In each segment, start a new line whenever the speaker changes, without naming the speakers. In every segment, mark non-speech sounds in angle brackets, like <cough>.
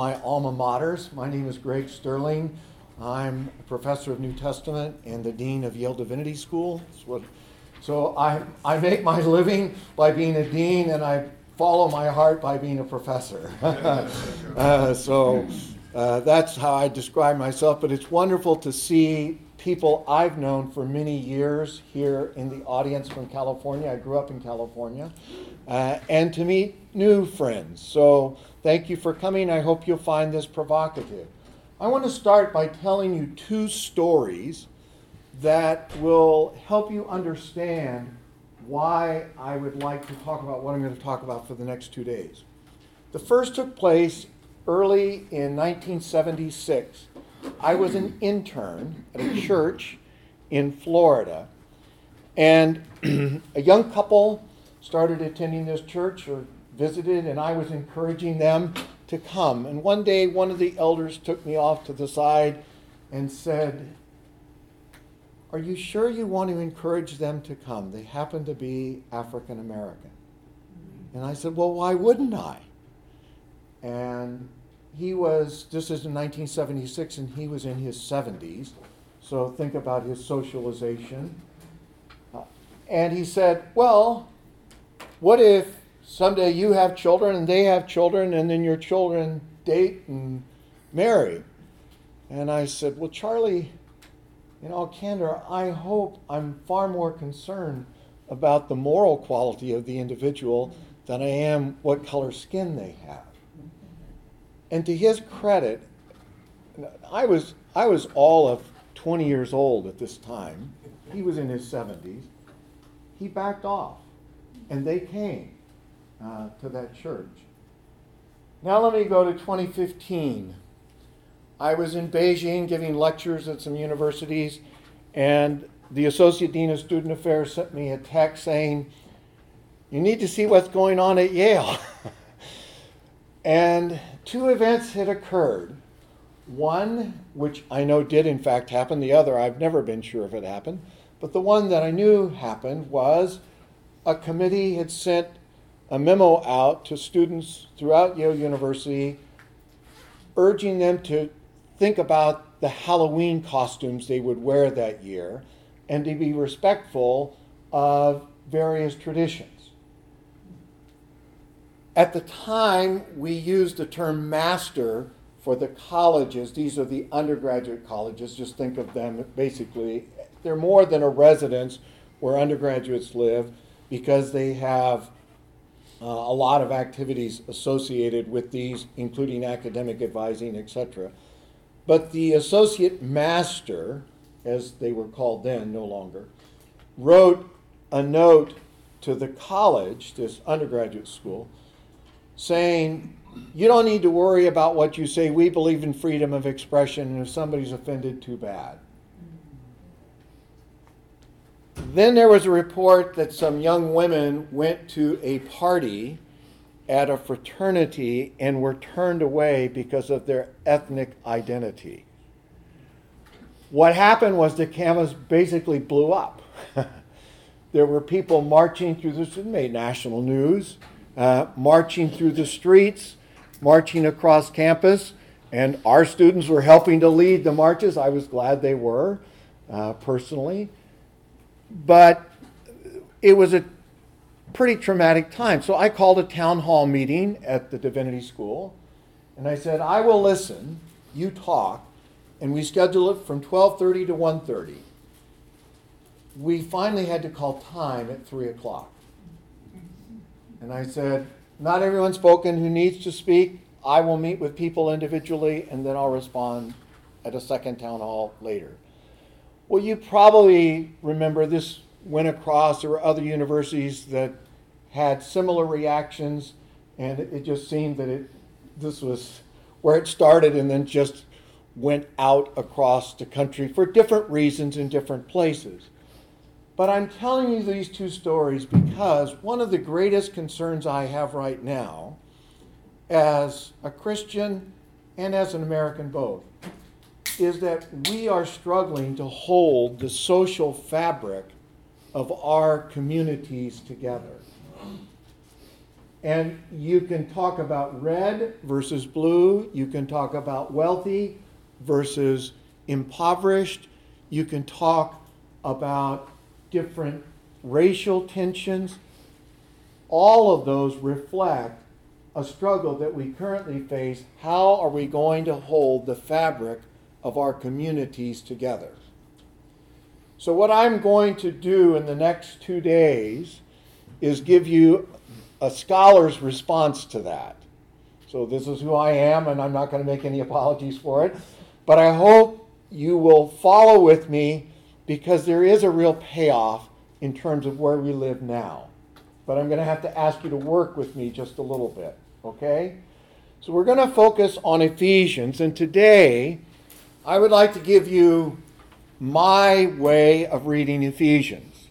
my alma maters. My name is Greg Sterling. I'm a professor of New Testament and the dean of Yale Divinity School. What, so I, I make my living by being a dean, and I follow my heart by being a professor. <laughs> uh, so uh, that's how I describe myself. But it's wonderful to see people I've known for many years here in the audience from California. I grew up in California, uh, and to meet new friends. So thank you for coming. I hope you'll find this provocative. I want to start by telling you two stories that will help you understand why I would like to talk about what I'm going to talk about for the next two days. The first took place early in 1976. I was an intern at a church in Florida, and <clears throat> a young couple started attending this church or visited, and I was encouraging them to come. And one day, one of the elders took me off to the side and said, Are you sure you want to encourage them to come? They happen to be African American. And I said, Well, why wouldn't I? And he was, this is in 1976, and he was in his 70s. So think about his socialization. Uh, and he said, Well, what if someday you have children and they have children, and then your children date and marry. And I said, Well, Charlie, in all candor, I hope I'm far more concerned about the moral quality of the individual than I am what color skin they have. And to his credit, I was, I was all of 20 years old at this time. He was in his 70s. He backed off, and they came uh, to that church. Now let me go to 2015. I was in Beijing giving lectures at some universities, and the Associate Dean of Student Affairs sent me a text saying, You need to see what's going on at Yale. <laughs> and two events had occurred. One, which I know did in fact happen, the other, I've never been sure if it happened, but the one that I knew happened was a committee had sent a memo out to students throughout Yale University urging them to think about the Halloween costumes they would wear that year and to be respectful of various traditions. At the time, we used the term master for the colleges. These are the undergraduate colleges. Just think of them basically, they're more than a residence where undergraduates live because they have uh, a lot of activities associated with these, including academic advising, etc. But the associate master, as they were called then, no longer, wrote a note to the college, this undergraduate school, saying, You don't need to worry about what you say. We believe in freedom of expression, and if somebody's offended, too bad. Then there was a report that some young women went to a party at a fraternity and were turned away because of their ethnic identity. What happened was the campus basically blew up. <laughs> there were people marching through this, it made national news, uh, marching through the streets, marching across campus, and our students were helping to lead the marches. I was glad they were, uh, personally. But it was a pretty traumatic time. So I called a town hall meeting at the Divinity School, and I said, "I will listen. You talk." And we scheduled it from 12:30 to 1:30. We finally had to call time at three o'clock. And I said, "Not everyone's spoken who needs to speak. I will meet with people individually, and then I'll respond at a second town hall later." Well, you probably remember this went across. There were other universities that had similar reactions, and it, just seemed that it this was where it started and then just went out across the country for different reasons in different places. But I'm telling you these two stories because one of the greatest concerns I have right now, as a Christian and as an American both, is that we are struggling to hold the social fabric of our communities together. And you can talk about red versus blue. You can talk about wealthy versus impoverished. You can talk about different racial tensions. All of those reflect a struggle that we currently face. How are we going to hold the fabric of our communities together? So, what I'm going to do in the next two days is give you a scholar's response to that. So, this is who I am, and I'm not going to make any apologies for it. But I hope you will follow with me because there is a real payoff in terms of where we live now. But I'm going to have to ask you to work with me just a little bit, okay? So, we're going to focus on Ephesians, and today I would like to give you my way of reading Ephesians.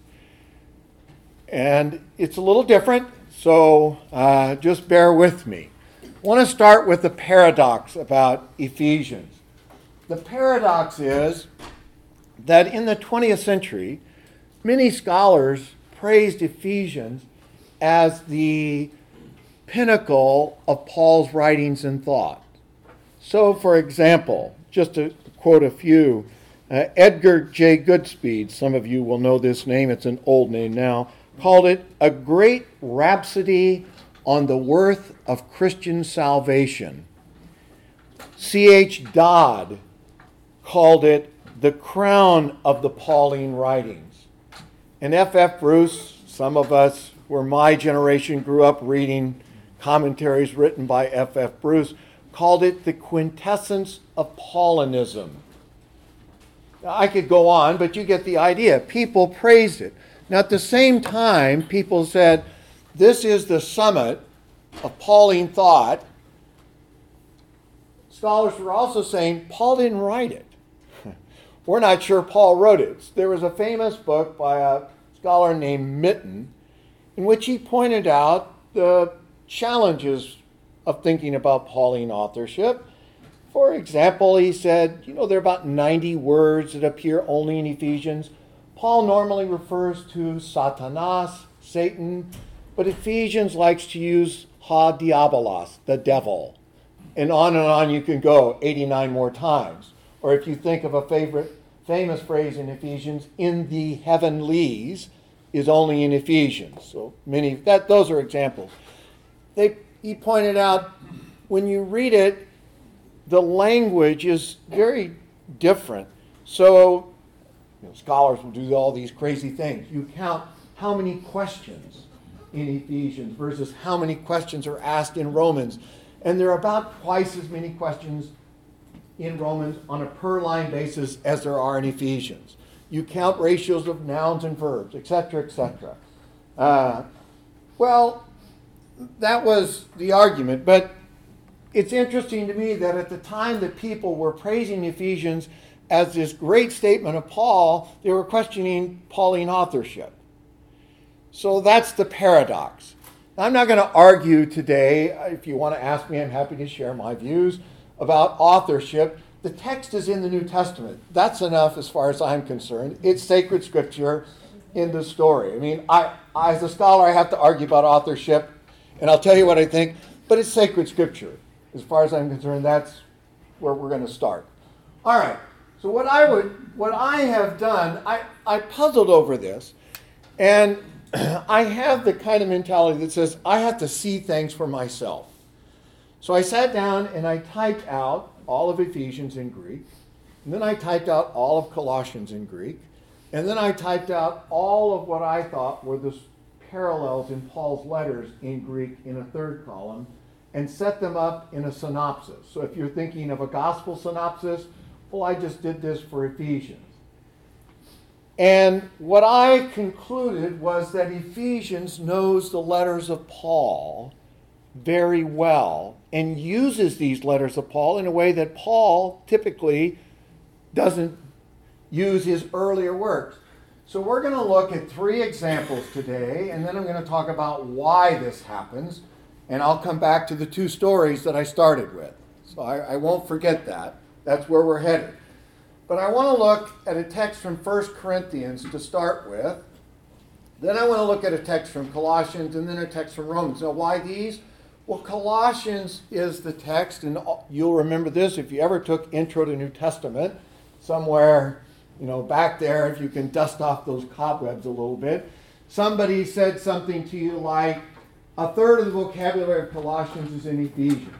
And it's a little different, so uh, just bear with me. I want to start with the paradox about Ephesians. The paradox is that in the 20th century, many scholars praised Ephesians as the pinnacle of Paul's writings and thought. So, for example, just to quote a few, uh, Edgar J. Goodspeed, some of you will know this name, it's an old name now, called it a great rhapsody on the worth of Christian salvation. C.H. Dodd called it the crown of the Pauline writings. And F.F. F. Bruce, some of us who are my generation grew up reading commentaries written by F.F. F. Bruce, called it the quintessence of Paulinism. I could go on, but you get the idea. People praised it. Now, at the same time, people said, This is the summit of Pauline thought. Scholars were also saying, Paul didn't write it. We're not sure Paul wrote it. There was a famous book by a scholar named Mitton in which he pointed out the challenges of thinking about Pauline authorship for example, he said, you know, there are about 90 words that appear only in Ephesians. Paul normally refers to Satanas, Satan, but Ephesians likes to use ha diabolos, the devil. And on and on you can go 89 more times. Or if you think of a favorite famous phrase in Ephesians, in the heavenlies is only in Ephesians. So many that those are examples. They he pointed out when you read it, the language is very different. So, you know, scholars will do all these crazy things. You count how many questions in Ephesians versus how many questions are asked in Romans. And there are about twice as many questions in Romans on a per line basis as there are in Ephesians. You count ratios of nouns and verbs, etc., etc. Uh, well, that was the argument, but it's interesting to me that at the time that people were praising Ephesians as this great statement of Paul, they were questioning Pauline authorship. So that's the paradox. I'm not going to argue today. If you want to ask me, I'm happy to share my views about authorship. The text is in the New Testament. That's enough as far as I'm concerned. It's sacred scripture in the story. I mean, I, as a scholar, I have to argue about authorship, and I'll tell you what I think, but it's sacred scripture as far as I'm concerned, that's where we're going to start. All right. So what I would, what I have done, I, I puzzled over this, and <clears throat> I have the kind of mentality that says I have to see things for myself. So I sat down and I typed out all of Ephesians in Greek, and then I typed out all of Colossians in Greek, and then I typed out all of what I thought were the parallels in Paul's letters in Greek in a third column, and set them up in a synopsis. So if you're thinking of a gospel synopsis, well, I just did this for Ephesians. And what I concluded was that Ephesians knows the letters of Paul very well and uses these letters of Paul in a way that Paul typically doesn't use his earlier works. So we're going to look at three examples today, and then I'm going to talk about why this happens and I'll come back to the two stories that I started with. So I, I won't forget that. That's where we're headed. But I want to look at a text from 1 Corinthians to start with. Then I want to look at a text from Colossians and then a text from Romans. Now, why these? Well, Colossians is the text, and you'll remember this if you ever took Intro to New Testament somewhere, you know, back there, if you can dust off those cobwebs a little bit. Somebody said something to you like, a third of the vocabulary of Colossians is in Ephesians,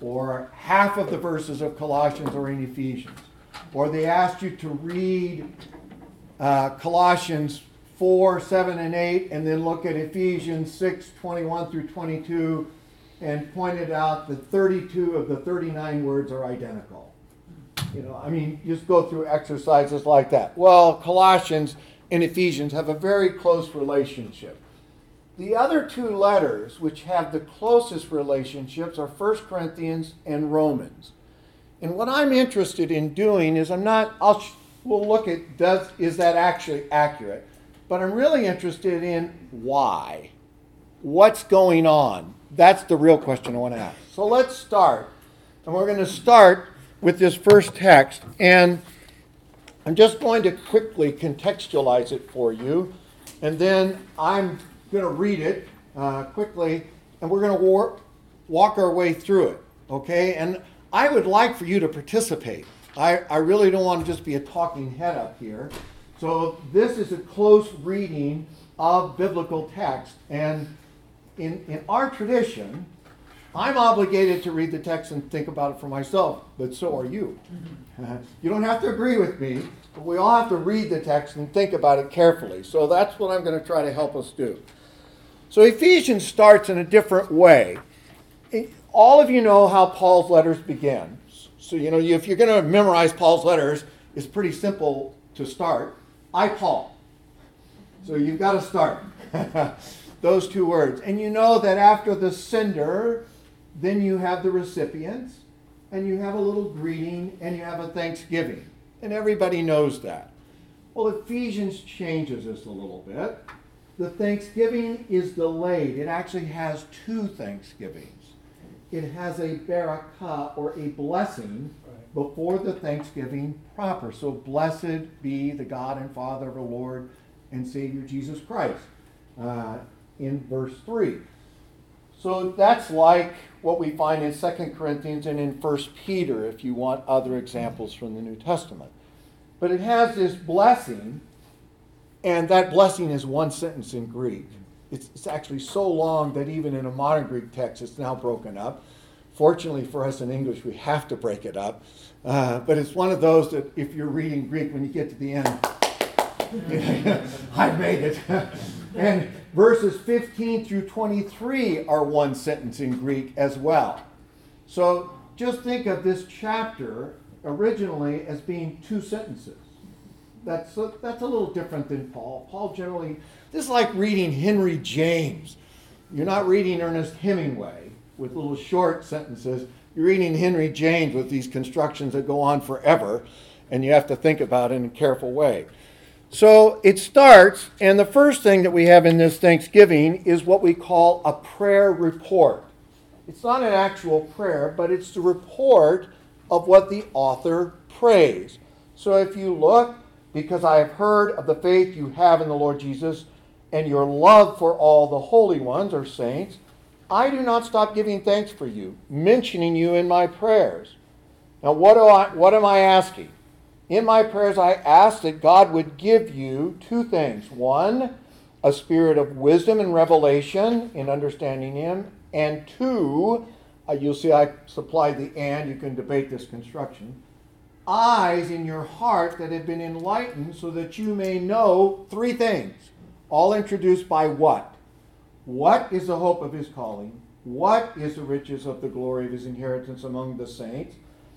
or half of the verses of Colossians are in Ephesians, or they asked you to read uh, Colossians 4, 7, and 8, and then look at Ephesians 6, 21 through 22, and pointed out that 32 of the 39 words are identical. You know, I mean, just go through exercises like that. Well, Colossians and Ephesians have a very close relationship. The other two letters which have the closest relationships are 1 Corinthians and Romans. And what I'm interested in doing is I'm not, I'll, we'll look at does, is that actually accurate? But I'm really interested in why. What's going on? That's the real question I want to ask. So let's start. And we're going to start with this first text. And I'm just going to quickly contextualize it for you. And then I'm going to read it uh, quickly. And we're going to war- walk our way through it. Okay? And I would like for you to participate. I, I really don't want to just be a talking head up here. So this is a close reading of biblical text. And in, in our tradition, I'm obligated to read the text and think about it for myself, but so are you. Mm-hmm. <laughs> you don't have to agree with me, but we all have to read the text and think about it carefully. So that's what I'm going to try to help us do. So Ephesians starts in a different way. All of you know how Paul's letters begin. So, you know, if you're going to memorize Paul's letters, it's pretty simple to start. I, Paul. So you've got to start. <laughs> Those two words. And you know that after the sender, then you have the recipients, and you have a little greeting, and you have a thanksgiving. And everybody knows that. Well, Ephesians changes this a little bit. The thanksgiving is delayed. It actually has two thanksgivings. It has a barakah, or a blessing, before the thanksgiving proper. So blessed be the God and Father of our Lord and Savior Jesus Christ uh, in verse 3. So that's like what we find in 2 Corinthians and in 1 Peter if you want other examples from the New Testament. But it has this blessing, and that blessing is one sentence in Greek. It's, it's actually so long that even in a modern Greek text, it's now broken up. Fortunately for us in English, we have to break it up. Uh, but it's one of those that if you're reading Greek, when you get to the end, <laughs> I made it. <laughs> and verses 15 through 23 are one sentence in Greek as well. So just think of this chapter originally as being two sentences. That's a, that's a little different than Paul. Paul generally, this is like reading Henry James. You're not reading Ernest Hemingway with little short sentences. You're reading Henry James with these constructions that go on forever, and you have to think about it in a careful way. So it starts, and the first thing that we have in this Thanksgiving is what we call a prayer report. It's not an actual prayer, but it's the report of what the author prays. So if you look, because I have heard of the faith you have in the Lord Jesus and your love for all the holy ones or saints, I do not stop giving thanks for you, mentioning you in my prayers. Now, what, do I, what am I asking? In my prayers, I ask that God would give you two things. One, a spirit of wisdom and revelation in understanding Him. And two, uh, you'll see I supplied the and, you can debate this construction. Eyes in your heart that have been enlightened so that you may know three things, all introduced by what? What is the hope of his calling? What is the riches of the glory of his inheritance among the saints?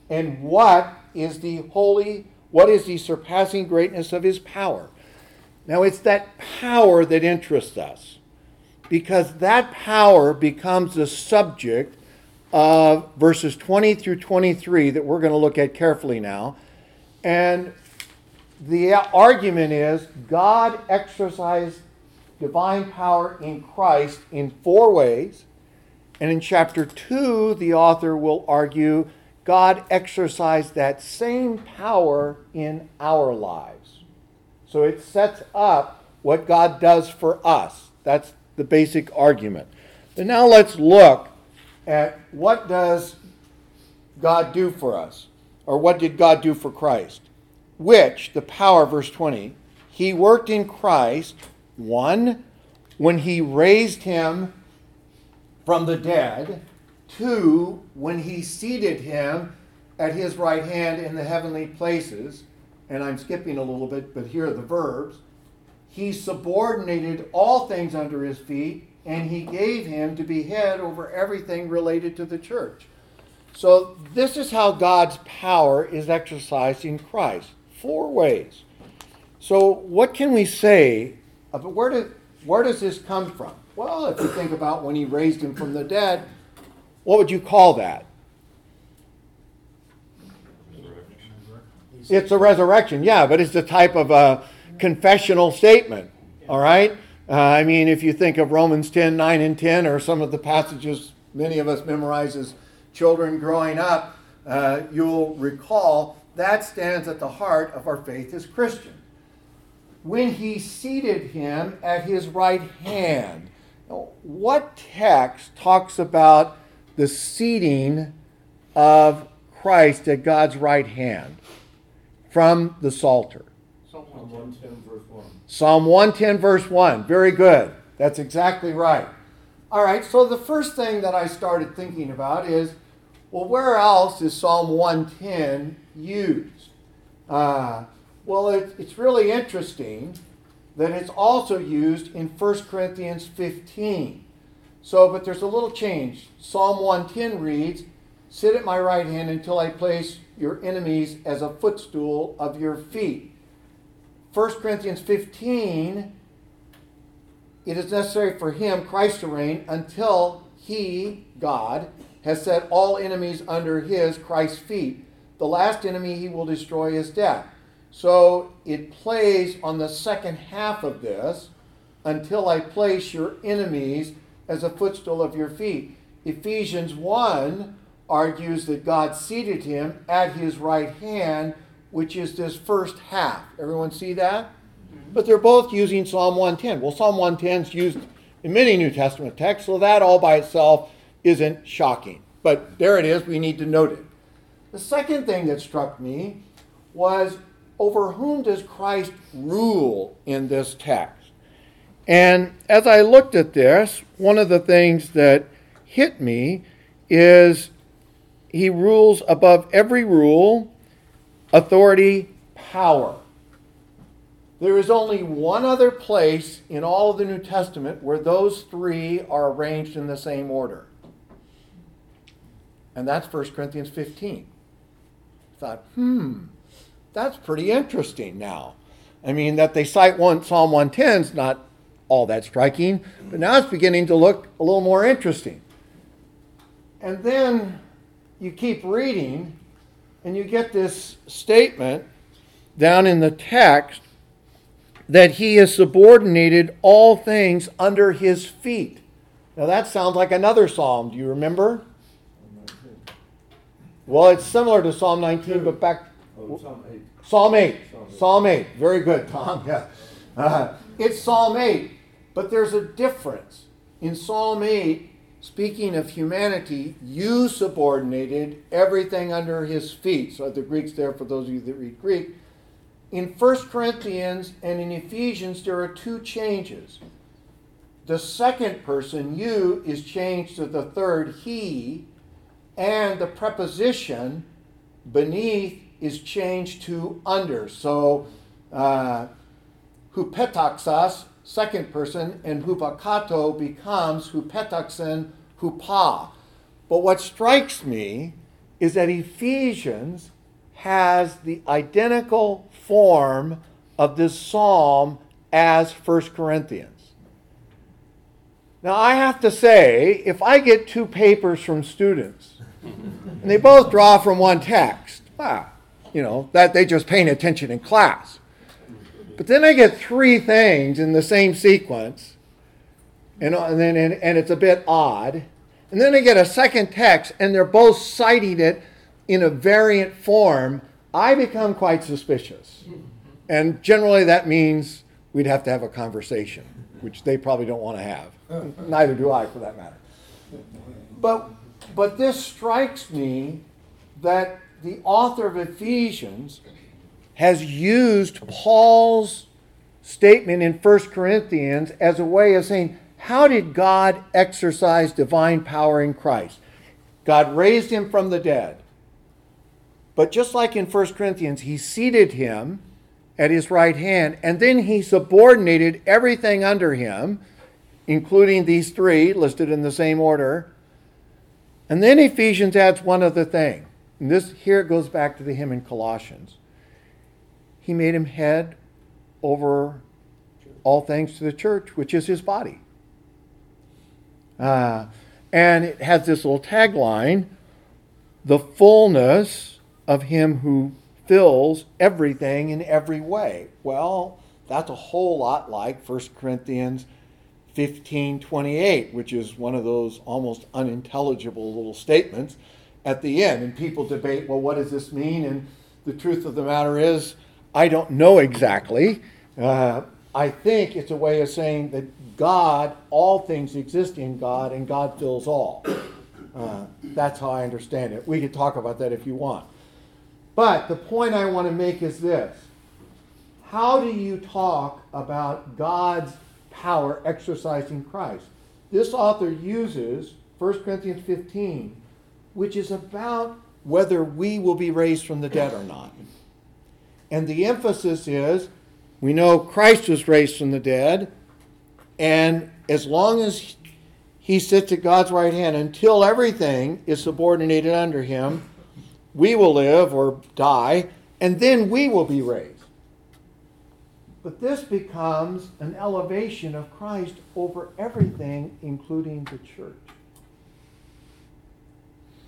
And what is the holy, what is the surpassing greatness of his power? Now, it's that power that interests us because that power becomes the subject of verses 20 through 23 that we're going to look at carefully now. And the argument is God exercised divine power in Christ in four ways. And in chapter 2, the author will argue God exercised that same power in our lives. So it sets up what God does for us. That's the basic argument. But now let's look at what does God do for us? Or what did God do for Christ? Which, the power, verse 20, he worked in Christ, one, when he raised him from the dead, two, when he seated him at his right hand in the heavenly places, and I'm skipping a little bit, but here are the verbs. He subordinated all things under his feet, and he gave him to be head over everything related to the church. So, this is how God's power is exercised in Christ. Four ways. So, what can we say? Where, did, where does this come from? Well, if you think about when he raised him from the dead, what would you call that? It's a resurrection, yeah, but it's a type of a confessional statement, all right? Uh, I mean, if you think of Romans 10, 9, and 10, or some of the passages many of us memorize as children growing up, uh, you'll recall that stands at the heart of our faith as Christians. When he seated him at his right hand, what text talks about the seating of Christ at God's right hand? from the Psalter.
Psalm 110, verse 1.
Psalm 110, verse 1. Very good. That's exactly right. All right, so the first thing that I started thinking about is well, where else is Psalm 110 used? Uh, well, it, it's really interesting that it's also used in 1 Corinthians 15. So, but there's a little change. Psalm 110 reads, Sit at my right hand until I place your enemies as a footstool of your feet. 1 Corinthians 15, it is necessary for him, Christ, to reign until he, God, has set all enemies under his, Christ's feet. The last enemy he will destroy is death. So it plays on the second half of this until I place your enemies as a footstool of your feet. Ephesians 1 argues that God seated him at his right hand, which is this first half. Everyone see that? Mm-hmm. But they're both using Psalm 110. Well, Psalm 110 is used in many New Testament texts, so that all by itself isn't shocking. But there it is, we need to note it. The second thing that struck me was over whom does Christ rule in this text? And as I looked at this, one of the things that hit me is he rules above every rule, authority, power. There is only one other place in all of the New Testament where those three are arranged in the same order. And that's 1 Corinthians 15. I thought, hmm, that's pretty interesting now. I mean, that they cite one Psalm 110 is not all that striking, but now it's beginning to look a little more interesting. And then you keep reading and you get this statement down in the text that he has subordinated all things under his feet. Now that sounds like another psalm. Do you remember? Well, it's similar to Psalm 19, but back.
Oh, Psalm 8.
Psalm 8. Psalm 8. Very good, Tom. <laughs> Yeah. Uh, it's Psalm 8, but there's a difference. In Psalm 8, speaking of humanity, you subordinated everything under his feet. So the Greek's there for those of you that read Greek. In 1 Corinthians and in Ephesians, there are two changes. The second person, you, is changed to the third, he, and the preposition beneath is changed to under. So, uh, hupetaxas second person, and hupakato becomes hupetaxen hupa. But what strikes me is that Ephesians has the identical form of this psalm as 1 Corinthians. Now, I have to say, if I get two papers from students and they both draw from one text, wow, you know, that they just paying attention in class. But then I get three things in the same sequence, and, and then and, and it's a bit odd. And then I get a second text, and they're both citing it in a variant form. I become quite suspicious. And generally, that means we'd have to have a conversation, which they probably don't want to have. Neither do I, for that matter. But, but this strikes me that the author of Ephesians has used Paul's statement in 1 Corinthians as a way of saying, how did God exercise divine power in Christ? God raised him from the dead. But just like in 1 Corinthians, he seated him at his right hand, and then he subordinated everything under him, including these three listed in the same order. And then Ephesians adds one other thing. And this here it goes back to the hymn in Colossians. He made him head over all things to the church, which is his body. Uh, and it has this little tagline the fullness of him who fills everything in every way. Well, that's a whole lot like 1 Corinthians 15 28, which is one of those almost unintelligible little statements at the end. And people debate, well, what does this mean? And the truth of the matter is, I don't know exactly. Uh, I think it's a way of saying that God, all things exist in God, and God fills all. Uh, that's how I understand it. We could talk about that if you want. But the point I want to make is this How do you talk about God's power exercising Christ? This author uses 1 Corinthians 15, which is about whether we will be raised from the dead or not. And the emphasis is we know Christ was raised from the dead, and as long as he sits at God's right hand, until everything is subordinated under him, we will live or die, and then we will be raised. But this becomes an elevation of Christ over everything, including the church.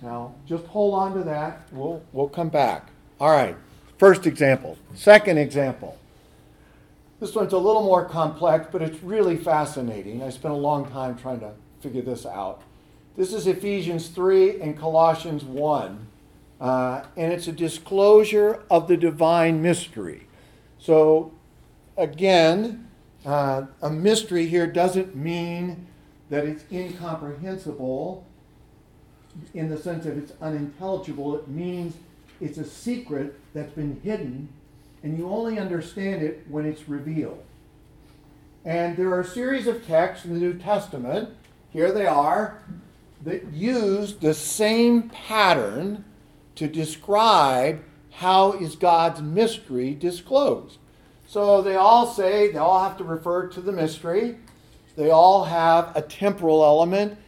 Now, just hold on to that. We'll, we'll come back. All right. First example. Second example. This one's a little more complex, but it's really fascinating. I spent a long time trying to figure this out. This is Ephesians 3 and Colossians 1, uh, and it's a disclosure of the divine mystery. So, again, uh, a mystery here doesn't mean that it's incomprehensible in the sense that it's unintelligible. It means it's a secret that's been hidden and you only understand it when it's revealed. And there are a series of texts in the New Testament, here they are, that use the same pattern to describe how is God's mystery disclosed. So they all say, they all have to refer to the mystery. They all have a temporal element.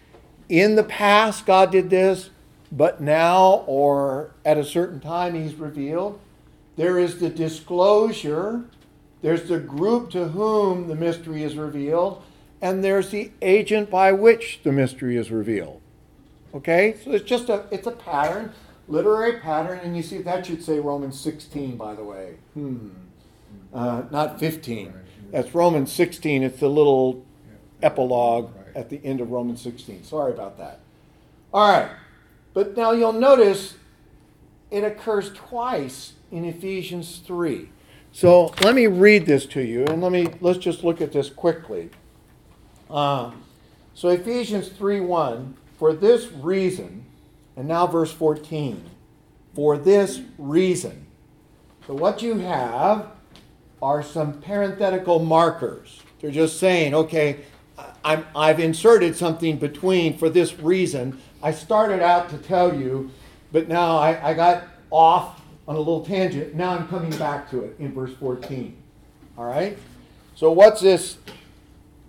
In the past, God did this, but now or at a certain time, He's revealed. There is the disclosure, there's the group to whom the mystery is revealed, and there's the agent by which the mystery is revealed. Okay? So it's just a it's a pattern, literary pattern, and you see that should say Romans 16, by the way. Hmm. Uh, not 15. That's Romans 16. It's the little epilogue at the end of Romans 16. Sorry about that. All right. But now you'll notice it occurs twice in Ephesians 3. So let me read this to you, and let me let's just look at this quickly. Uh, so Ephesians 3 1, for this reason, and now verse 14, for this reason. So what you have are some parenthetical markers. They're just saying, okay, I'm, I've inserted something between for this reason. I started out to tell you, but now I, I got off on a little tangent. Now I'm coming back to it in verse 14. All right? So, what's this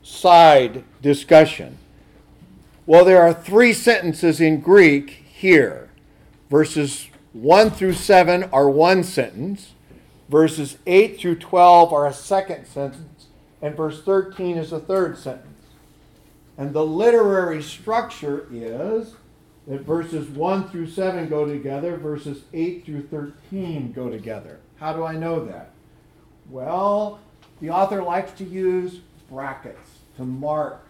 side discussion? Well, there are three sentences in Greek here. Verses 1 through 7 are one sentence, verses 8 through 12 are a second sentence, and verse 13 is a third sentence. And the literary structure is that verses 1 through 7 go together, verses 8 through 13 go together. How do I know that? Well, the author likes to use brackets to mark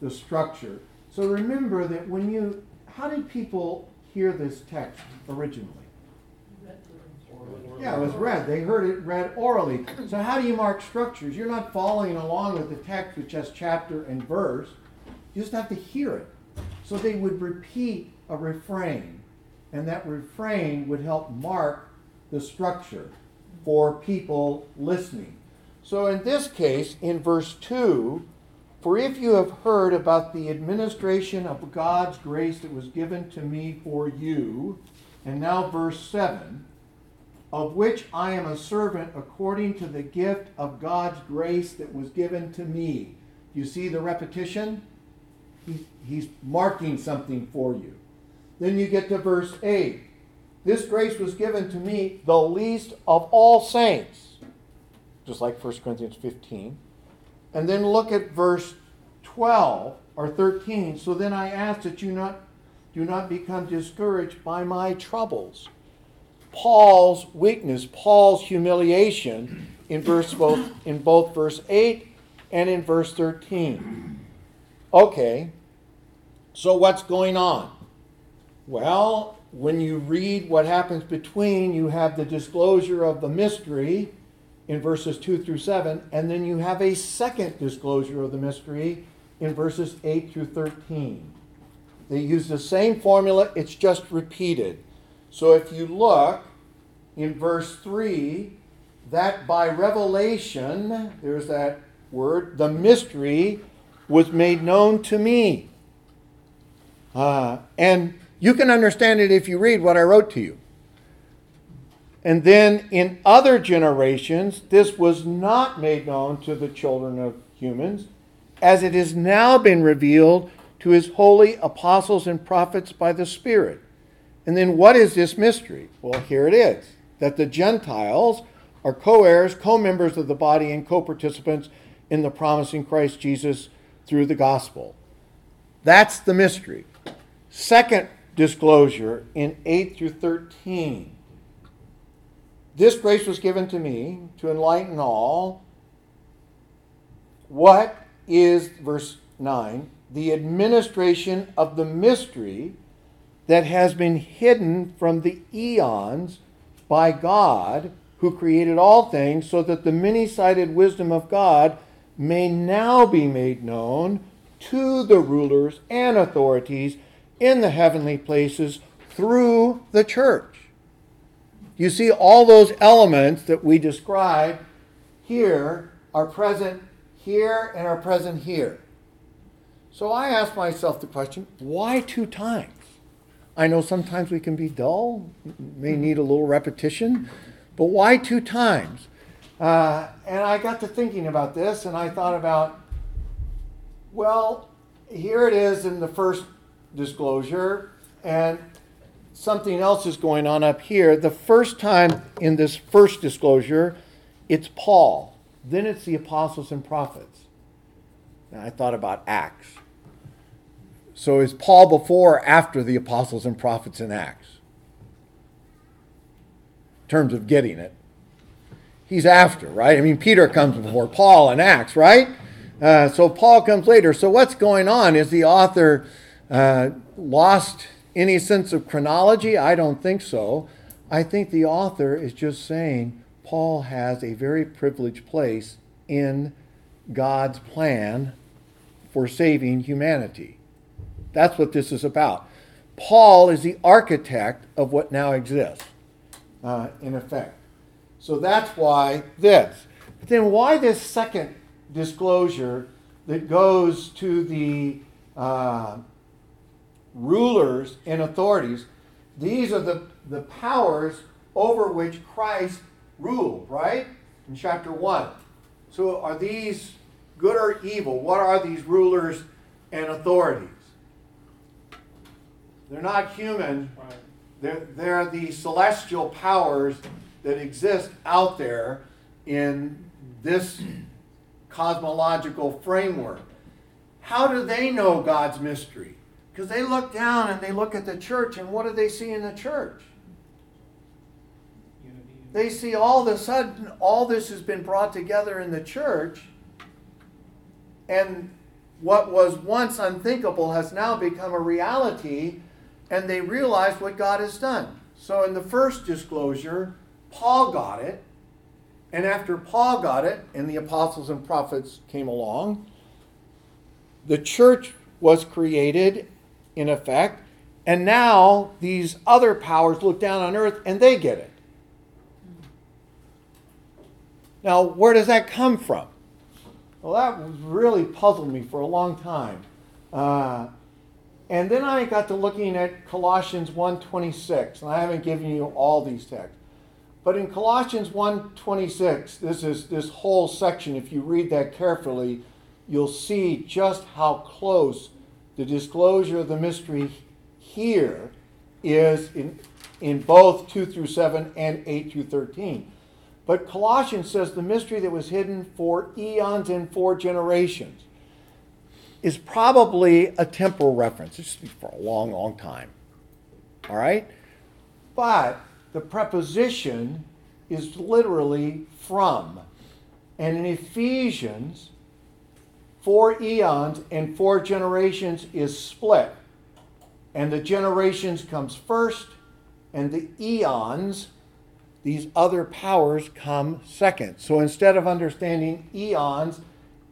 the structure. So remember that when you, how did people hear this text originally? Yeah, it was read. They heard it read orally. So how do you mark structures? You're not following along with the text, which has chapter and verse. You just have to hear it. So they would repeat a refrain, and that refrain would help mark the structure for people listening. So in this case, in verse 2, for if you have heard about the administration of God's grace that was given to me for you, and now verse 7, of which I am a servant according to the gift of God's grace that was given to me. You see the repetition? He, he's marking something for you. Then you get to verse 8. This grace was given to me, the least of all saints. Just like 1 Corinthians 15. And then look at verse 12 or 13. So then I ask that you not do not become discouraged by my troubles. Paul's weakness, Paul's humiliation in verse both in both verse 8 and in verse 13. Okay. So what's going on? Well, when you read what happens between, you have the disclosure of the mystery in verses 2 through 7, and then you have a second disclosure of the mystery in verses 8 through 13. They use the same formula, it's just repeated. So if you look in verse 3, that by revelation, there's that word, the mystery was made known to me. Uh, and you can understand it if you read what I wrote to you. And then in other generations, this was not made known to the children of humans, as it has now been revealed to his holy apostles and prophets by the Spirit. And then what is this mystery? Well, here it is that the Gentiles are co heirs, co members of the body, and co participants in the promise in Christ Jesus through the gospel. That's the mystery. Second disclosure in 8 through 13. This grace was given to me to enlighten all. What is, verse 9, the administration of the mystery that has been hidden from the eons by God who created all things, so that the many sided wisdom of God may now be made known to the rulers and authorities in the heavenly places through the church. You see, all those elements that we describe here are present here and are present here. So I ask myself the question why two times? I know sometimes we can be dull, may need a little repetition, but why two times? Uh, and I got to thinking about this, and I thought about, well, here it is in the first disclosure, and something else is going on up here. The first time in this first disclosure, it's Paul, then it's the apostles and prophets. And I thought about Acts. So is Paul before or after the apostles and prophets in Acts? In terms of getting it. He's after, right? I mean, Peter comes before Paul in Acts, right? Uh, so Paul comes later. So what's going on? Is the author uh, lost any sense of chronology? I don't think so. I think the author is just saying Paul has a very privileged place in God's plan for saving humanity. That's what this is about. Paul is the architect of what now exists, uh, in effect. So that's why this. But then why this second disclosure that goes to the uh, rulers and authorities? These are the, the powers over which Christ ruled, right? In chapter 1. So are these good or evil? What are these rulers and authorities? They're not human. They're, they're the celestial powers that exist out there in this cosmological framework. How do they know God's mystery? Because they look down and they look at the church, and what do they see in the church? They see all of a sudden all this has been brought together in the church, and what was once unthinkable has now become a reality and they realize what God has done. So, in the first disclosure, Paul got it. And after Paul got it, and the apostles and prophets came along, the church was created, in effect, and now these other powers look down on earth and they get it. Now, where does that come from? Well, that really puzzled me for a long time. Uh, and then I got to looking at Colossians 1.26, and I haven't given you all these texts. But in Colossians 1.26, this is this whole section, if you read that carefully, you'll see just how close the disclosure of the mystery here is in, in both 2 through 7 and 8 through 13. But Colossians says the mystery that was hidden for eons and for generations is probably a temporal reference. It's for a long, long time. All right? But the preposition is literally from. And in Ephesians, for eons and for generations is split. And the generations comes first, and the eons, these other powers, come second. So instead of understanding eons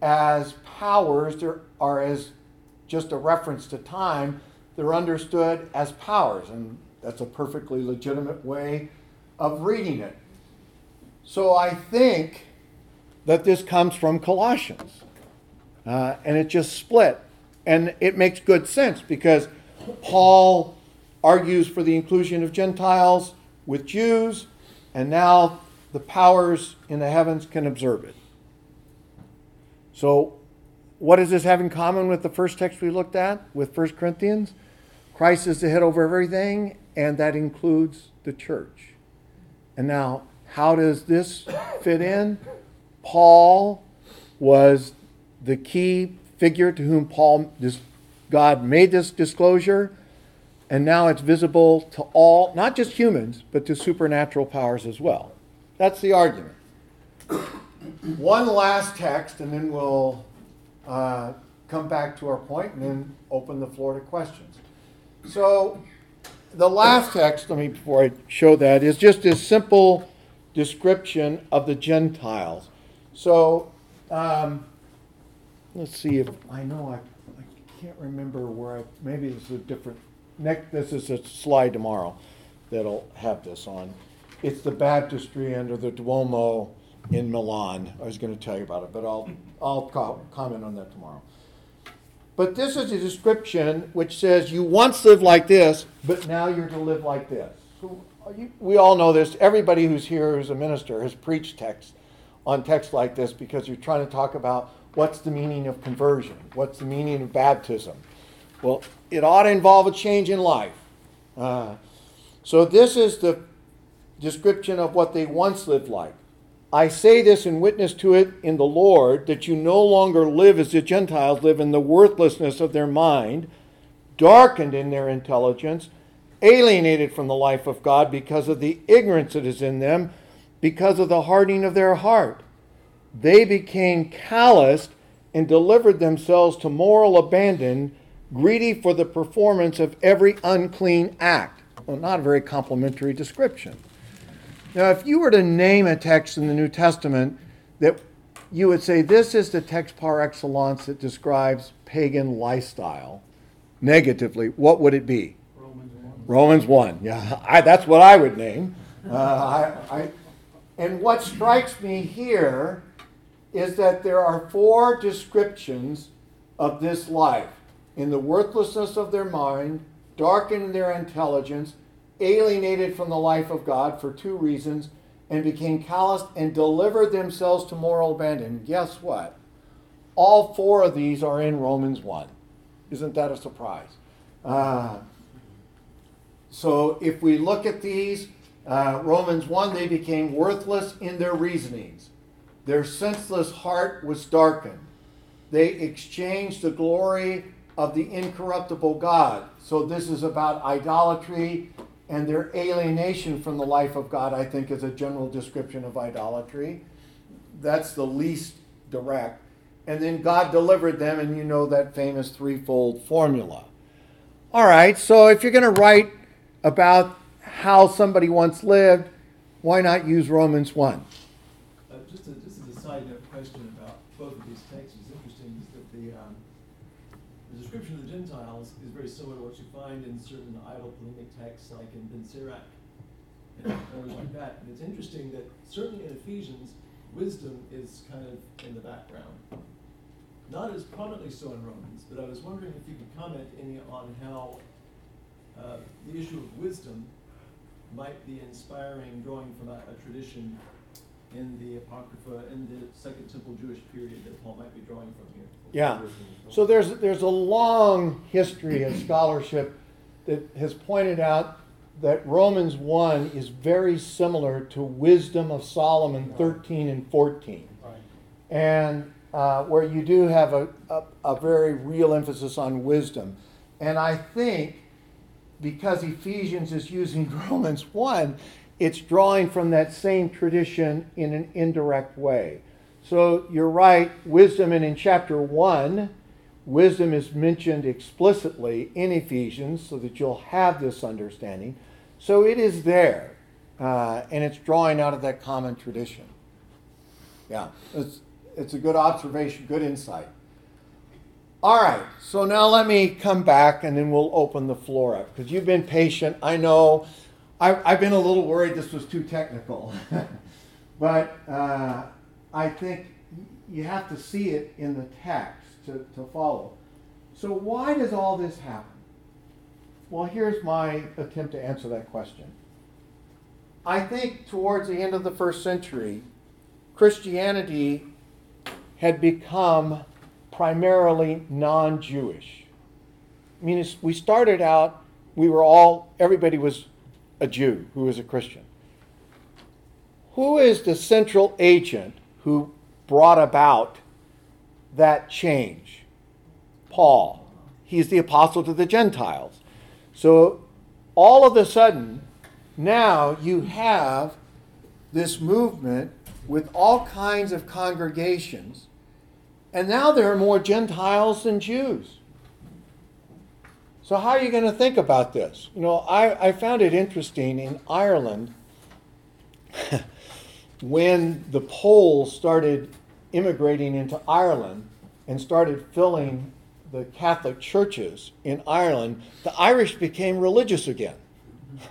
as powers, there are as just a reference to time, they're understood as powers. And that's a perfectly legitimate way of reading it. So I think that this comes from Colossians. Uh, and it just split. And it makes good sense because Paul argues for the inclusion of Gentiles with Jews, and now the powers in the heavens can observe it. So, what does this have in common with the first text we looked at with 1 Corinthians? Christ is the head over everything, and that includes the church. And now, how does this fit in? Paul was the key figure to whom Paul, this, God made this disclosure, and now it's visible to all, not just humans, but to supernatural powers as well. That's the argument. One last text, and then we'll uh, come back to our point and then open the floor to questions. So, the last text, let me, before I show that, is just a simple description of the Gentiles. So, um, let's see if I know I, I can't remember where I maybe this is a different next this is a slide tomorrow that'll have this on. It's the baptistry under the Duomo in Milan. I was going to tell you about it, but I'll I'll co- comment on that tomorrow. But this is a description which says you once lived like this, but now you're to live like this. So you, we all know this. Everybody who's here who's a minister has preached text on text like this because you're trying to talk about what's the meaning of conversion, what's the meaning of baptism. Well, it ought to involve a change in life. Uh, so this is the description of what they once lived like. I say this in witness to it in the Lord, that you no longer live as the Gentiles live in the worthlessness of their mind, darkened in their intelligence, alienated from the life of God because of the ignorance that is in them, because of the hardening of their heart. They became calloused and delivered themselves to moral abandon, greedy for the performance of every unclean act. Well, not a very complimentary description. Now, if you were to name a text in the New Testament that you would say this is the text par excellence that describes pagan lifestyle negatively, what would it be?
Romans one.
Romans 1. Yeah, I, that's what I would name. Uh, I, I, and what strikes me here is that there are four descriptions of this life in the worthlessness of their mind, darkened in their intelligence, alienated from the life of God for two reasons, and became calloused and delivered themselves to moral abandon. Guess what? All four of these are in Romans 1. Isn't that a surprise? Uh, so if we look at these, uh, Romans 1, they became worthless in their reasonings. Their senseless heart was darkened. They exchanged the glory of the incorruptible God. So this is about idolatry and their alienation from the life of God, I think, is a general description of idolatry. That's the least direct. And then God delivered them, and you know that famous threefold formula. All right, so if you're going to write about how somebody once lived, why not use Romans 1?
Uh, just, a, just as a side note question about both of these texts, is interesting is that the, um, the description of the Gentiles is very similar to what you find in certain idol polemic texts, like in Ben Sirach and others like that. And it's interesting that certainly in Ephesians, wisdom is kind of in the background. Not as prominently so in Romans, but I was wondering if you could comment any on how uh, the issue of wisdom might be inspiring, drawing from a, a tradition in the Apocrypha, in the Second Temple Jewish period that Paul might be drawing from here.
Yeah. So there's, there's a long history of scholarship that has pointed out that Romans 1 is very similar to Wisdom of Solomon 13 and 14.
Right.
And uh, where you do have a, a, a very real emphasis on wisdom. And I think because Ephesians is using <laughs> Romans 1, it's drawing from that same tradition in an indirect way. So you're right, wisdom, and in chapter 1, wisdom is mentioned explicitly in Ephesians so that you'll have this understanding. So it is there, uh, and it's drawing out of that common tradition. Yeah, it's, it's a good observation, good insight. All right, so now let me come back and then we'll open the floor up because you've been patient. I know I, I've been a little worried this was too technical, <laughs> but uh, I think you have to see it in the text to, to follow. So, why does all this happen? Well, here's my attempt to answer that question. I think towards the end of the first century, Christianity had become primarily non Jewish. I mean, we started out, we were all, everybody was a Jew who is a Christian. Who is the central agent who brought about that change? Paul. He's the apostle to the Gentiles. So all of a sudden, now you have this movement with all kinds of congregations, and now there are more Gentiles than Jews. So, how are you going to think about this? You know, I, I found it interesting in Ireland <laughs> when the Poles started immigrating into Ireland and started filling the Catholic churches in Ireland, the Irish became religious again.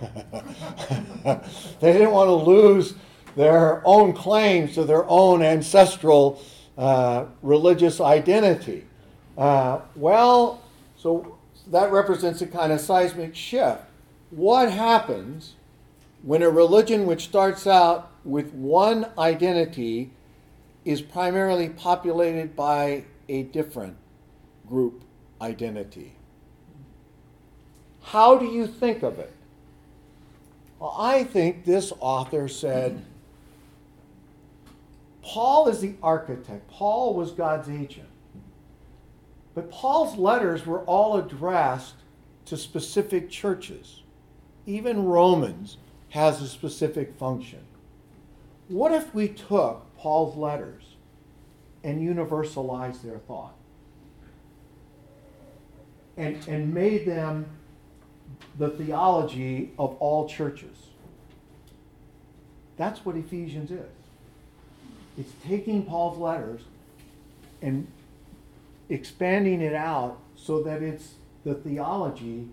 <laughs> they didn't want to lose their own claims to their own ancestral uh, religious identity. Uh, well, so that represents a kind of seismic shift. What happens when a religion which starts out with one identity is primarily populated by a different group identity? How do you think of it? Well, I think this author said Paul is the architect, Paul was God's agent. But Paul's letters were all addressed to specific churches. Even Romans has a specific function. What if we took Paul's letters and universalized their thought? And, and made them the theology of all churches. That's what Ephesians is. It's taking Paul's letters and expanding it out so that it's the theology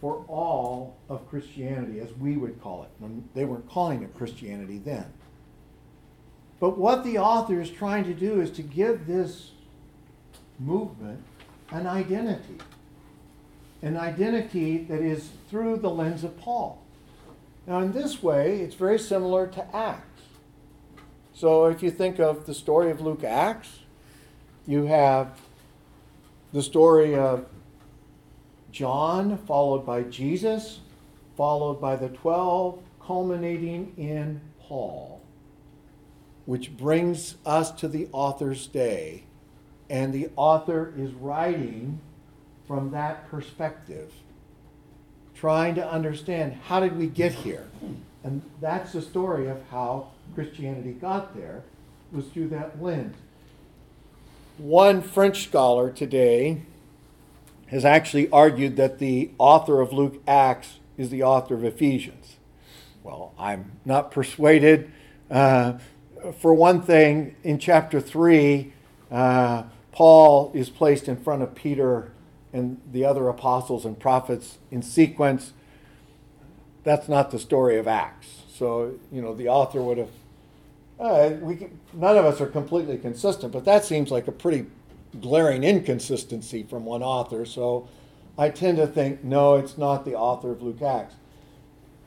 for all of Christianity, as we would call it. They weren't calling it Christianity then. But what the author is trying to do is to give this movement an identity. An identity that is through the lens of Paul. Now, in this way, it's very similar to Acts. So, if you think of the story of Luke Acts, you have the story of John, followed by Jesus, followed by the 12, culminating in Paul, which brings us to the author's day. And the author is writing from that perspective, trying to understand how did we get here? And that's the story of how Christianity got there, was through that lens. One French scholar today has actually argued that the author of Luke Acts is the author of Ephesians. well, I'm not persuaded. Uh, for one thing, in chapter 3, uh, Paul is placed in front of Peter and the other apostles and prophets in sequence. That's not the story of Acts. So, you know, the author would have. Uh, we can, none of us are completely consistent, but that seems like a pretty glaring inconsistency from one author. So I tend to think, no, it's not the author of Luke Acts.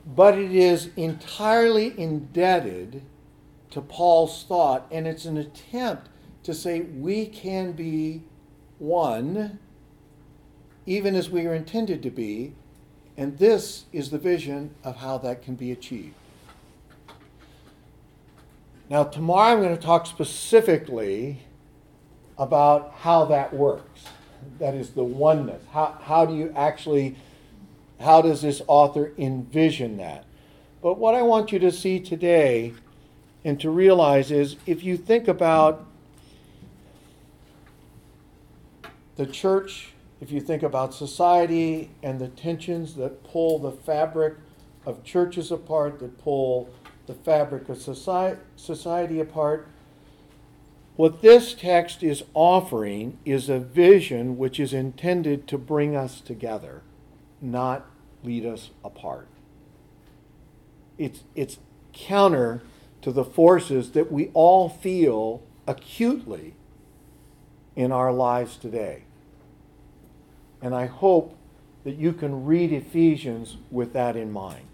But it is entirely indebted to Paul's thought, and it's an attempt to say we can be one, even as we are intended to be, and this is the vision of how that can be achieved. Now, tomorrow I'm going to talk specifically about how that works. That is the oneness. How, how do you actually, how does this author envision that? But what I want you to see today and to realize is if you think about the church, if you think about society and the tensions that pull the fabric of churches apart, that pull the fabric of society, society apart, what this text is offering is a vision which is intended to bring us together, not lead us apart. It's, it's counter to the forces that we all feel acutely in our lives today. And I hope that you can read Ephesians with that in mind.